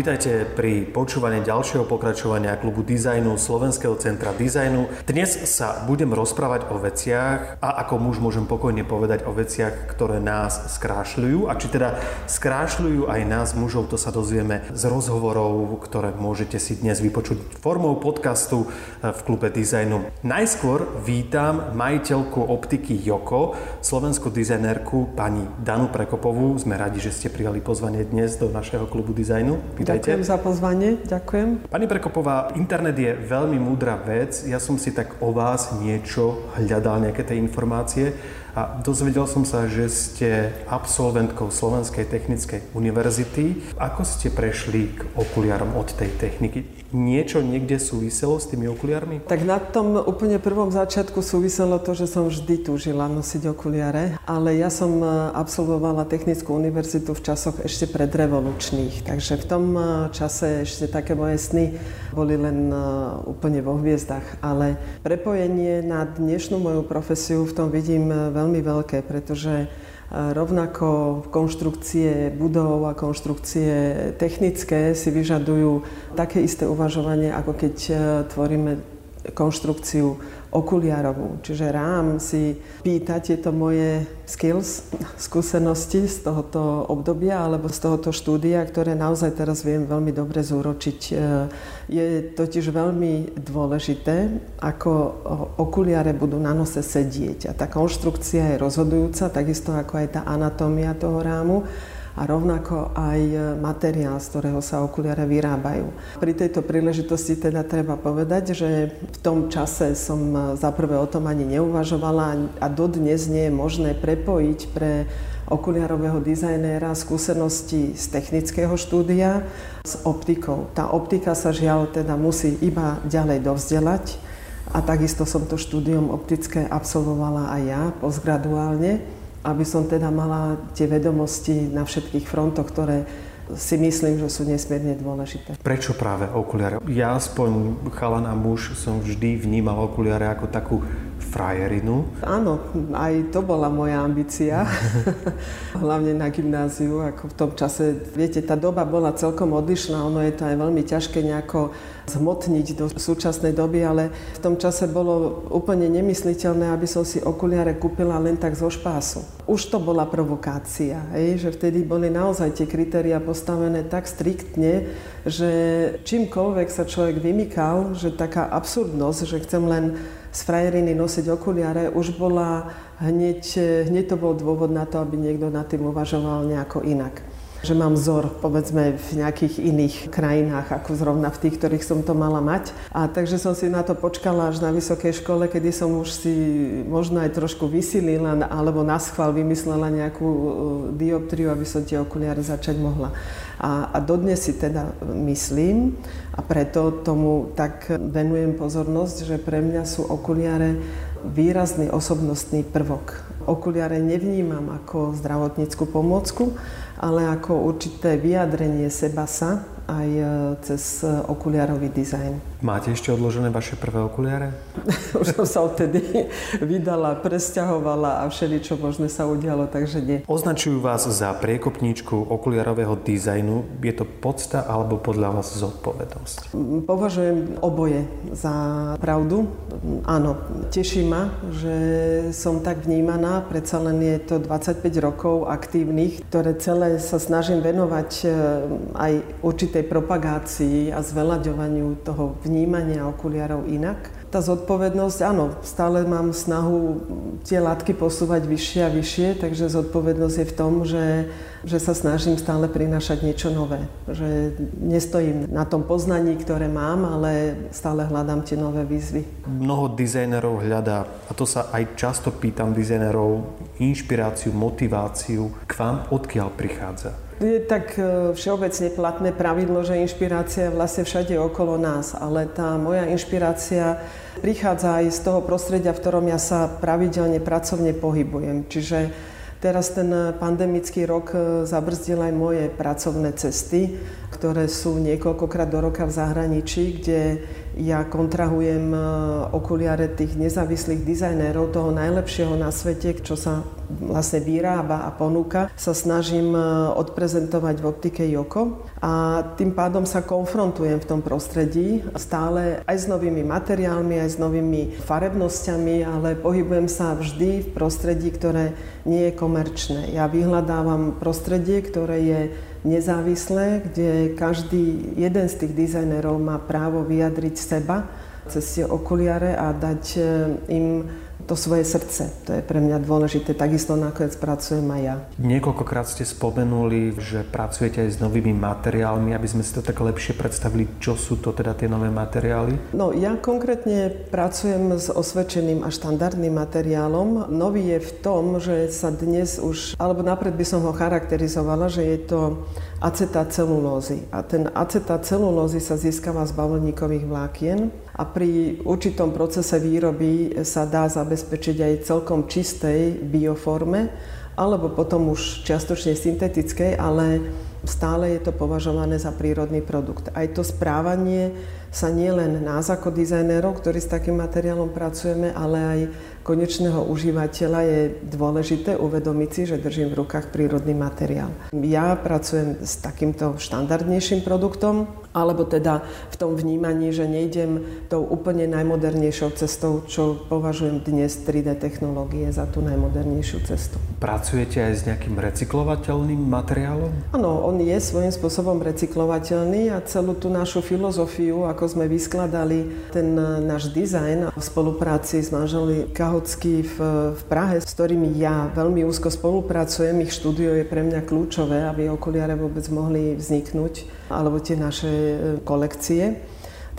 Vítajte pri počúvaní ďalšieho pokračovania klubu dizajnu Slovenského centra dizajnu. Dnes sa budem rozprávať o veciach a ako muž môžem pokojne povedať o veciach, ktoré nás skrášľujú. A či teda skrášľujú aj nás mužov, to sa dozvieme z rozhovorov, ktoré môžete si dnes vypočuť formou podcastu v klube dizajnu. Najskôr vítam majiteľku optiky Joko, slovenskú dizajnerku pani Danu Prekopovú. Sme radi, že ste prijali pozvanie dnes do našeho klubu dizajnu. Vítajte. Ďakujem za pozvanie, ďakujem. Pani Prekopová, internet je veľmi múdra vec. Ja som si tak o vás niečo hľadal, nejaké tie informácie. A dozvedel som sa, že ste absolventkou Slovenskej technickej univerzity. Ako ste prešli k okuliarom od tej techniky? Niečo niekde súviselo s tými okuliarmi? Tak na tom úplne prvom začiatku súviselo to, že som vždy túžila nosiť okuliare, ale ja som e, absolvovala Technickú univerzitu v časoch ešte predrevolučných, takže v tom e, čase ešte také moje sny boli len e, úplne vo hviezdach, ale prepojenie na dnešnú moju profesiu v tom vidím veľmi veľké, pretože e, rovnako konštrukcie budov a konštrukcie technické si vyžadujú také isté uvažovanie, ako keď e, tvoríme konštrukciu okuliarovú. Čiže rám si pýta tieto moje skills, skúsenosti z tohoto obdobia alebo z tohoto štúdia, ktoré naozaj teraz viem veľmi dobre zúročiť. E, je totiž veľmi dôležité, ako okuliare budú na nose sedieť. A tá konštrukcia je rozhodujúca, takisto ako aj tá anatómia toho rámu a rovnako aj materiál, z ktorého sa okuliare vyrábajú. Pri tejto príležitosti teda treba povedať, že v tom čase som zaprvé o tom ani neuvažovala a dodnes nie je možné prepojiť pre okuliarového dizajnéra skúsenosti z technického štúdia s optikou. Tá optika sa žiaľ teda musí iba ďalej dovzdelať a takisto som to štúdium optické absolvovala aj ja postgraduálne aby som teda mala tie vedomosti na všetkých frontoch, ktoré si myslím, že sú nesmierne dôležité. Prečo práve okuliare? Ja aspoň chalan a muž som vždy vnímal okuliare ako takú frajerinu. Áno, aj to bola moja ambícia. Hlavne na gymnáziu, ako v tom čase. Viete, tá doba bola celkom odlišná, ono je to aj veľmi ťažké nejako zmotniť do súčasnej doby, ale v tom čase bolo úplne nemysliteľné, aby som si okuliare kúpila len tak zo špásu. Už to bola provokácia, hej, že vtedy boli naozaj tie kritéria postavené tak striktne, že čímkoľvek sa človek vymykal, že taká absurdnosť, že chcem len z frajeriny nosiť okuliare, už bola hneď, hneď to bol dôvod na to, aby niekto nad tým uvažoval nejako inak že mám vzor, povedzme, v nejakých iných krajinách, ako zrovna v tých, ktorých som to mala mať. A takže som si na to počkala až na vysokej škole, kedy som už si možno aj trošku vysilila, alebo na schvál vymyslela nejakú uh, dioptriu, aby som tie okuliare začať mohla. A, a dodnes si teda myslím, a preto tomu tak venujem pozornosť, že pre mňa sú okuliare výrazný osobnostný prvok. Okuliare nevnímam ako zdravotníckú pomôcku, ale ako určité vyjadrenie seba sa aj e, cez okuliarový dizajn. Máte ešte odložené vaše prvé okuliare? Už som sa odtedy vydala, presťahovala a všeli, čo možné sa udialo, takže nie. Označujú vás za priekopníčku okuliarového dizajnu. Je to podsta alebo podľa vás zodpovednosť? Považujem oboje za pravdu. Áno, teší ma, že som tak vnímaná. Predsa len je to 25 rokov aktívnych, ktoré celé sa snažím venovať e, aj určitej tej propagácii a zveľaďovaniu toho vnímania okuliarov inak. Tá zodpovednosť, áno, stále mám snahu tie látky posúvať vyššie a vyššie, takže zodpovednosť je v tom, že, že sa snažím stále prinášať niečo nové. Že nestojím na tom poznaní, ktoré mám, ale stále hľadám tie nové výzvy. Mnoho dizajnerov hľadá, a to sa aj často pýtam dizajnerov, inšpiráciu, motiváciu. K vám odkiaľ prichádza? Je tak e, všeobecne platné pravidlo, že inšpirácia je vlastne všade okolo nás, ale tá moja inšpirácia prichádza aj z toho prostredia, v ktorom ja sa pravidelne pracovne pohybujem. Čiže teraz ten pandemický rok e, zabrzdil aj moje pracovné cesty, ktoré sú niekoľkokrát do roka v zahraničí, kde ja kontrahujem e, okuliare tých nezávislých dizajnérov, toho najlepšieho na svete, čo sa vlastne vyrába a ponúka, sa snažím e, odprezentovať v optike Joko a tým pádom sa konfrontujem v tom prostredí stále aj s novými materiálmi, aj s novými farebnosťami, ale pohybujem sa vždy v prostredí, ktoré nie je komerčné. Ja vyhľadávam prostredie, ktoré je nezávislé, kde každý jeden z tých dizajnerov má právo vyjadriť seba cez tie okuliare a dať eh, im to svoje srdce. To je pre mňa dôležité. Takisto nakoniec pracujem aj ja. Niekoľkokrát ste spomenuli, že pracujete aj s novými materiálmi, aby sme si to tak lepšie predstavili, čo sú to teda tie nové materiály? No, ja konkrétne pracujem s osvedčeným a štandardným materiálom. Nový je v tom, že sa dnes už, alebo napred by som ho charakterizovala, že je to acetát celulózy. A ten acetát celulózy sa získava z bavlníkových vlákien a pri určitom procese výroby sa dá zabezpečiť aj celkom čistej bioforme, alebo potom už čiastočne syntetickej, ale stále je to považované za prírodný produkt. Aj to správanie sa nielen nás ako dizajnérov, ktorí s takým materiálom pracujeme, ale aj konečného užívateľa je dôležité uvedomiť si, že držím v rukách prírodný materiál. Ja pracujem s takýmto štandardnejším produktom, alebo teda v tom vnímaní, že nejdem tou úplne najmodernejšou cestou, čo považujem dnes 3D technológie za tú najmodernejšiu cestu. Pracujete aj s nejakým recyklovateľným materiálom? Áno, on je svojím spôsobom recyklovateľný a celú tú našu filozofiu, ako sme vyskladali ten náš dizajn v spolupráci s manželi Kahocký v, v Prahe, s ktorými ja veľmi úzko spolupracujem. Ich štúdio je pre mňa kľúčové, aby okuliare vôbec mohli vzniknúť alebo tie naše e, kolekcie.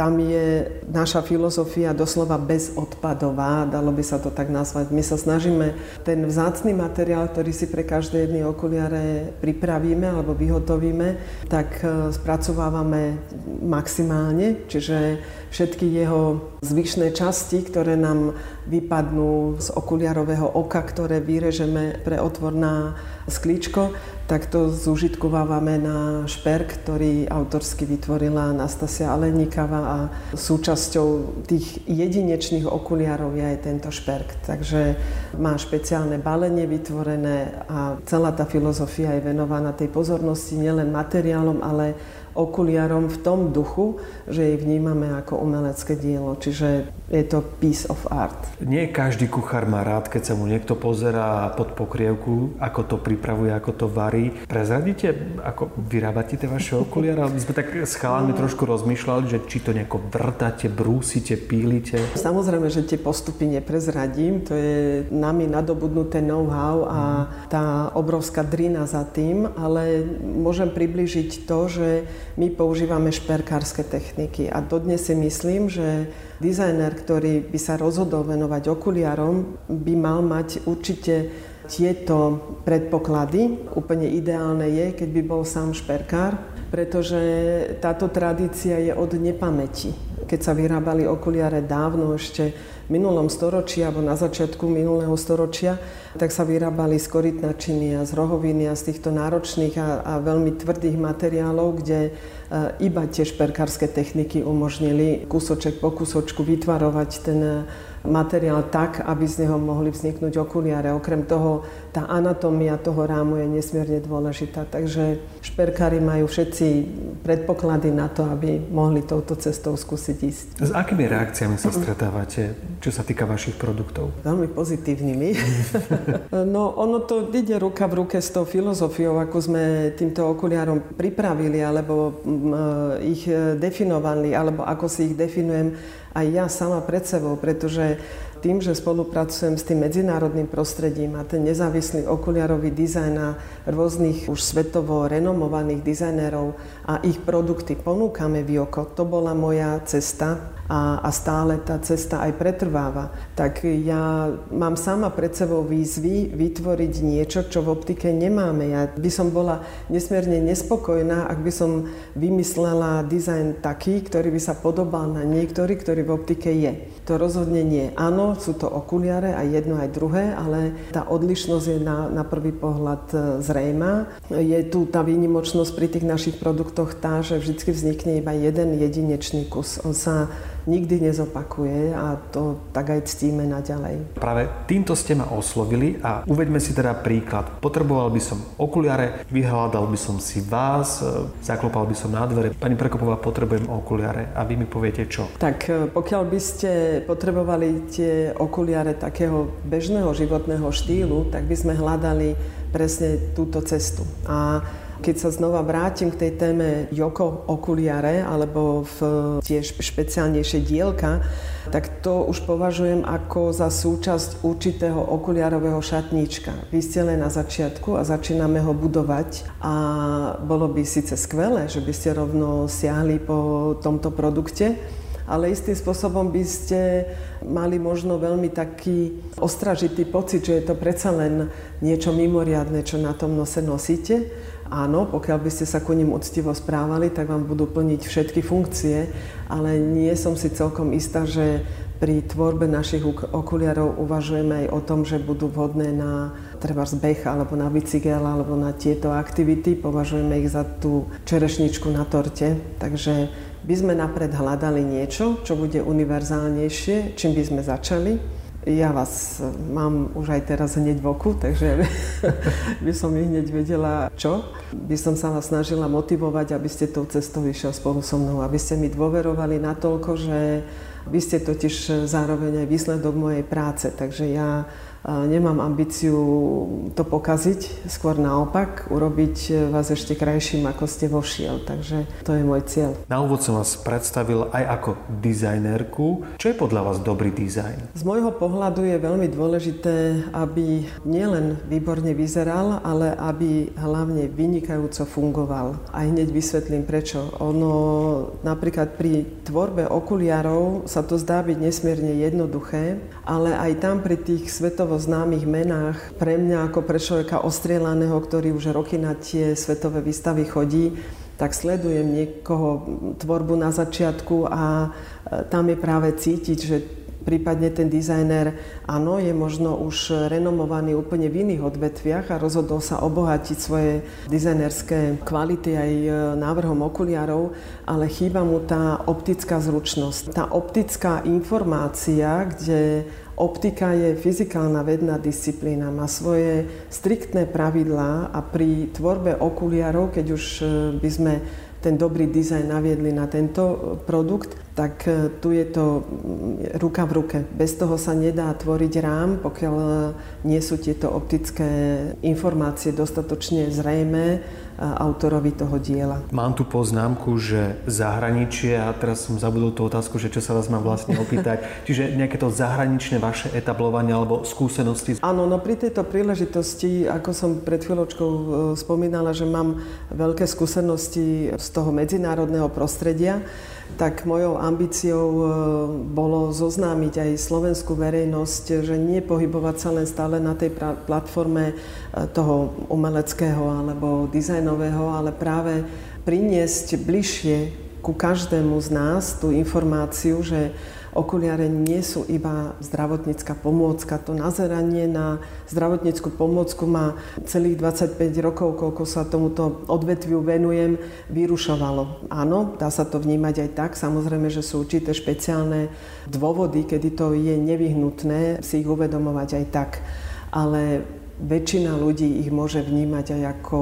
Tam je naša filozofia doslova bezodpadová, dalo by sa to tak nazvať. My sa snažíme ten vzácný materiál, ktorý si pre každé jedny okuliare pripravíme alebo vyhotovíme, tak e, spracovávame maximálne, čiže všetky jeho zvyšné časti, ktoré nám vypadnú z okuliarového oka, ktoré vyrežeme pre otvor na sklíčko, tak to zúžitkovávame na šperk, ktorý autorsky vytvorila Anastasia Aleníkava a súčasťou tých jedinečných okuliarov je aj tento šperk. Takže má špeciálne balenie vytvorené a celá tá filozofia je venovaná tej pozornosti nielen materiálom, ale okuliarom v tom duchu, že ich vnímame ako umelecké dielo. Čiže je to piece of art. Nie každý kuchár má rád, keď sa mu niekto pozerá pod pokrievku, ako to pripravuje, ako to varí. Prezradíte, ako vyrábate tie vaše okuliare? My sme tak s chalami trošku rozmýšľali, že či to nejako vrtáte, brúsite, pílite. Samozrejme, že tie postupy neprezradím. To je nami nadobudnuté know-how a tá obrovská drina za tým, ale môžem približiť to, že my používame šperkárske techniky a dodnes si myslím, že dizajner, ktorý by sa rozhodol venovať okuliarom, by mal mať určite tieto predpoklady. Úplne ideálne je, keď by bol sám šperkár, pretože táto tradícia je od nepamäti. Keď sa vyrábali okuliare dávno ešte minulom storočí alebo na začiatku minulého storočia, tak sa vyrábali z korytnačiny a z rohoviny a z týchto náročných a, a veľmi tvrdých materiálov, kde e, iba tie šperkárske techniky umožnili kúsoček po kúsočku vytvarovať ten materiál tak, aby z neho mohli vzniknúť okuliare. Okrem toho, tá anatómia toho rámu je nesmierne dôležitá. Takže šperkári majú všetci predpoklady na to, aby mohli touto cestou skúsiť ísť. S akými reakciami sa stretávate, čo sa týka vašich produktov? Veľmi pozitívnymi. no ono to ide ruka v ruke s tou filozofiou, ako sme týmto okuliarom pripravili, alebo e, ich definovali, alebo ako si ich definujem aj ja sama pred sebou, pretože tým, že spolupracujem s tým medzinárodným prostredím a ten nezávislý okuliarový dizajn a rôznych už svetovo renomovaných dizajnérov a ich produkty ponúkame v oko, to bola moja cesta a, a stále tá cesta aj pretrváva. Tak ja mám sama pred sebou výzvy vytvoriť niečo, čo v optike nemáme. Ja by som bola nesmierne nespokojná, ak by som vymyslela dizajn taký, ktorý by sa podobal na niektorý, ktorý v optike je. To rozhodne nie. Áno, sú to okuliare, aj jedno, aj druhé, ale tá odlišnosť je na, na prvý pohľad e, zrejmá. Je tu tá výnimočnosť pri tých našich produktoch tá, že vždy vznikne iba jeden jedinečný kus. On sa nikdy nezopakuje a to tak aj ctíme naďalej. Práve týmto ste ma oslovili a uveďme si teda príklad. Potreboval by som okuliare, vyhľadal by som si vás, e, zaklopal by som na dvere. Pani Prekopová, potrebujem okuliare a vy mi poviete čo? Tak e, pokiaľ by ste potrebovali tie okuliare takého bežného životného štýlu, tak by sme hľadali presne túto cestu. A keď sa znova vrátim k tej téme Joko okuliare alebo v tiež špeciálnejšie dielka, tak to už považujem ako za súčasť určitého okuliarového šatníčka. Vy ste len na začiatku a začíname ho budovať a bolo by síce skvelé, že by ste rovno siahli po tomto produkte, ale istým spôsobom by ste mali možno veľmi taký ostražitý pocit, že je to predsa len niečo mimoriadne, čo na tom nose nosíte Áno, pokiaľ by ste sa ku ním uctivo správali, tak vám budú plniť všetky funkcie, ale nie som si celkom istá, že pri tvorbe našich okuliarov uvažujeme aj o tom, že budú vhodné na treba zbeh alebo na bicykel alebo na tieto aktivity. Považujeme ich za tú čerešničku na torte. Takže by sme napred hľadali niečo, čo bude univerzálnejšie, čím by sme začali ja vás mám už aj teraz hneď v oku, takže by som ich hneď vedela čo. By som sa vás snažila motivovať, aby ste tou cestou išiel spolu so mnou, aby ste mi dôverovali natoľko, že vy ste totiž zároveň aj výsledok mojej práce, takže ja Nemám ambíciu to pokaziť, skôr naopak, urobiť vás ešte krajším, ako ste vošiel. Takže to je môj cieľ. Na úvod som vás predstavil aj ako dizajnerku. Čo je podľa vás dobrý dizajn? Z môjho pohľadu je veľmi dôležité, aby nielen výborne vyzeral, ale aby hlavne vynikajúco fungoval. A hneď vysvetlím prečo. Ono napríklad pri tvorbe okuliarov sa to zdá byť nesmierne jednoduché, ale aj tam pri tých svetových svetovo známych menách. Pre mňa ako pre človeka ostrielaného, ktorý už roky na tie svetové výstavy chodí, tak sledujem niekoho tvorbu na začiatku a e, tam je práve cítiť, že prípadne ten dizajner, áno, je možno už renomovaný úplne v iných odvetviach a rozhodol sa obohatiť svoje dizajnerské kvality aj e, návrhom okuliarov, ale chýba mu tá optická zručnosť. Tá optická informácia, kde optika je fyzikálna vedná disciplína, má svoje striktné pravidlá a pri tvorbe okuliarov, keď už e, by sme ten dobrý dizajn naviedli na tento e, produkt, tak e, tu je to ruka v ruke. Bez toho sa nedá tvoriť rám, pokiaľ nie sú tieto optické informácie dostatočne zrejmé autorovi toho diela. Mám tu poznámku, že zahraničie, a teraz som zabudol tú otázku, že čo sa vás mám vlastne opýtať, čiže nejaké to zahraničné vaše etablovanie alebo skúsenosti? Áno, no pri tejto príležitosti, ako som pred chvíľočkou e, spomínala, že mám veľké skúsenosti z toho medzinárodného prostredia, tak mojou ambíciou e, bolo zoznámiť aj slovenskú verejnosť, že nie pohybovať sa len stále na tej platforme e, toho umeleckého alebo dizajnového, ale práve priniesť bližšie ku každému z nás tú informáciu, že Okuliare nie sú iba zdravotnícka pomôcka. To nazeranie na zdravotníckú pomôcku má celých 25 rokov, koľko sa tomuto odvetviu venujem, vyrušovalo. Áno, dá sa to vnímať aj tak. Samozrejme, že sú určité špeciálne dôvody, kedy to je nevyhnutné si ich uvedomovať aj tak. Ale väčšina ľudí ich môže vnímať aj ako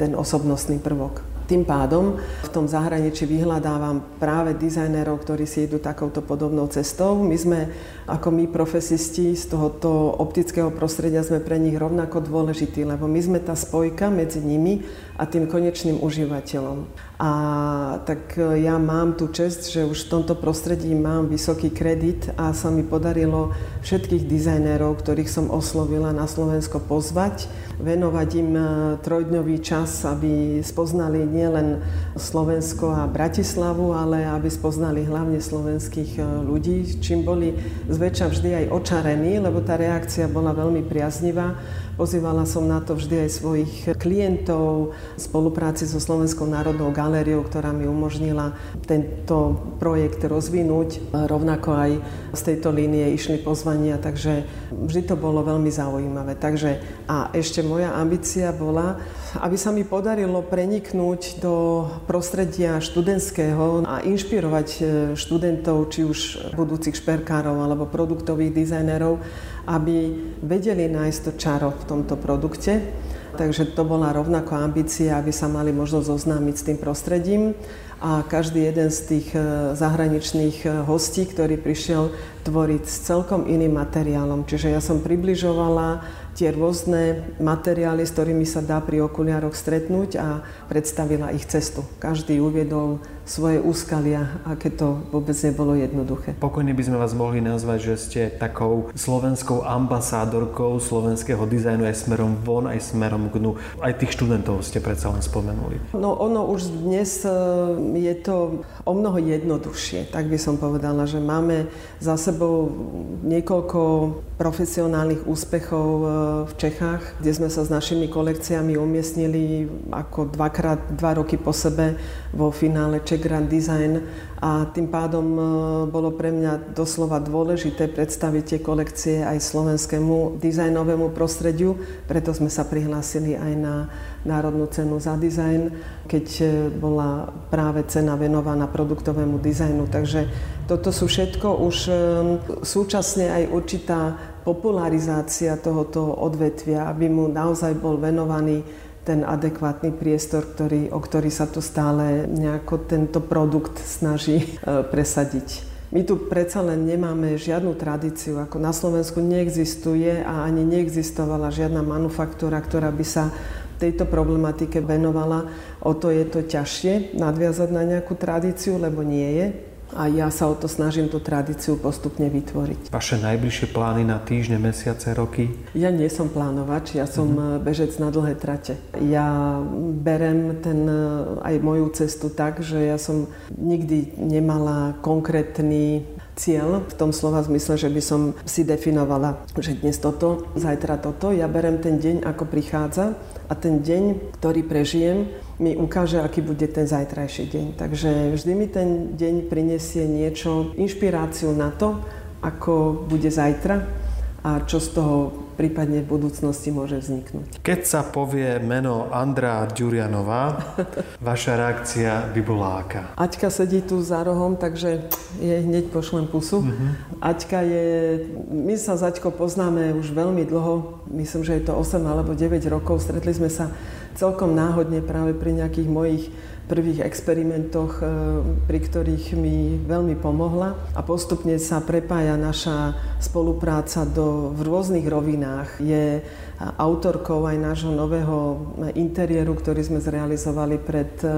ten osobnostný prvok. Tým pádom v tom zahraničí vyhľadávam práve dizajnerov, ktorí si idú takouto podobnou cestou. My sme, ako my profesisti z tohoto optického prostredia, sme pre nich rovnako dôležití, lebo my sme tá spojka medzi nimi a tým konečným užívateľom. A tak e, ja mám tú čest, že už v tomto prostredí mám vysoký kredit a sa mi podarilo všetkých dizajnérov, ktorých som oslovila na Slovensko pozvať, venovať im e, trojdňový čas, aby spoznali nielen Slovensko a Bratislavu, ale aby spoznali hlavne slovenských e, ľudí, čím boli zväčša vždy aj očarení, lebo tá reakcia bola veľmi priaznivá Pozývala som na to vždy aj svojich klientov spolupráci so Slovenskou národnou galériou, ktorá mi umožnila tento projekt rozvinúť. Rovnako aj z tejto línie išli pozvania, takže vždy to bolo veľmi zaujímavé. Takže a ešte moja ambícia bola, aby sa mi podarilo preniknúť do prostredia študentského a inšpirovať e, študentov, či už budúcich šperkárov alebo produktových dizajnerov, aby vedeli nájsť to čaro v tomto produkte. Takže to bola rovnako ambícia, aby sa mali možnosť zoznámiť s tým prostredím a každý jeden z tých e, zahraničných e, hostí, ktorý prišiel tvoriť s celkom iným materiálom. Čiže ja som približovala tie rôzne materiály, s ktorými sa dá pri okuliároch stretnúť a predstavila ich cestu. Každý uviedol svoje úskalia, aké to vôbec nebolo jednoduché. Pokojne by sme vás mohli nazvať, že ste takou slovenskou ambasádorkou slovenského dizajnu aj smerom von, aj smerom k dnu. Aj tých študentov ste predsa len spomenuli. No ono už dnes e, je to o mnoho jednoduchšie, tak by som povedala, že máme za sebou niekoľko profesionálnych úspechov e, v Čechách, kde sme sa s našimi kolekciami umiestnili ako dvakrát, dva roky po sebe vo finále Czech Grand Design a tým pádom e, bolo pre mňa doslova dôležité predstaviť tie kolekcie aj slovenskému dizajnovému prostrediu, preto sme sa prihlásili aj na Národnú cenu za dizajn, keď e, bola práve cena venovaná produktovému dizajnu. Takže toto sú všetko už e, súčasne aj určitá popularizácia tohoto odvetvia, aby mu naozaj bol venovaný ten adekvátny priestor, ktorý, o ktorý sa tu stále nejako tento produkt snaží e, presadiť. My tu predsa len nemáme žiadnu tradíciu, ako na Slovensku neexistuje a ani neexistovala žiadna manufaktúra, ktorá by sa tejto problematike venovala. O to je to ťažšie nadviazať na nejakú tradíciu, lebo nie je a ja sa o to snažím tú tradíciu postupne vytvoriť. Vaše najbližšie plány na týždne, mesiace, roky? Ja nie som plánovač, ja som uh-huh. bežec na dlhé trate. Ja berem ten, eh, aj moju cestu tak, že ja som nikdy nemala konkrétny cieľ v tom slova zmysle, že by som si definovala, že dnes toto, zajtra toto. Ja berem ten deň, ako prichádza a ten deň, ktorý prežijem, mi ukáže, aký bude ten zajtrajší deň. Takže vždy mi ten deň prinesie niečo, inšpiráciu na to, ako bude zajtra a čo z toho prípadne v budúcnosti môže vzniknúť. Keď sa povie meno Andrá Ďurianová, vaša reakcia by bola aká? Aťka sedí tu za rohom, takže jej hneď pošlem pusu. Uh-huh. Aťka je... My sa s Aťkou poznáme už veľmi dlho, myslím, že je to 8 alebo 9 rokov. Stretli sme sa celkom náhodne práve pri nejakých mojich prvých experimentoch, e, pri ktorých mi veľmi pomohla a postupne sa prepája naša spolupráca do, v rôznych rovinách. Je autorkou aj nášho nového interiéru, ktorý sme zrealizovali pred e,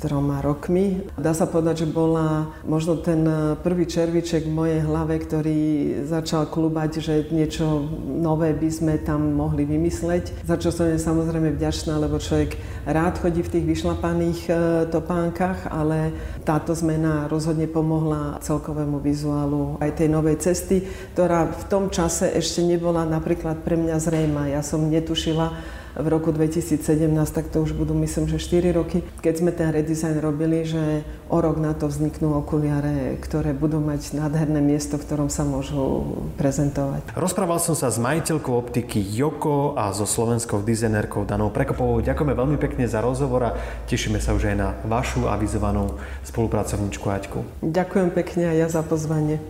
troma rokmi. Dá sa povedať, že bola možno ten prvý červiček v mojej hlave, ktorý začal klubať, že niečo nové by sme tam mohli vymysleť. Za čo som je samozrejme vďačná, lebo človek rád chodí v tých vyšlapaných e, topánkach, ale táto zmena rozhodne pomohla celkovému vizuálu aj tej novej cesty, ktorá v tom čase ešte nebola napríklad pre mňa zrejma. Ja som netušila v roku 2017, tak to už budú myslím, že 4 roky, keď sme ten redesign robili, že o rok na to vzniknú okuliare, ktoré budú mať nádherné miesto, v ktorom sa môžu prezentovať. Rozprával som sa s majiteľkou optiky Joko a so slovenskou dizajnerkou Danou Prekopovou. Ďakujeme veľmi pekne za rozhovor a tešíme sa už aj na vašu avizovanú spolupracovničku Aťku. Ďakujem pekne aj ja za pozvanie.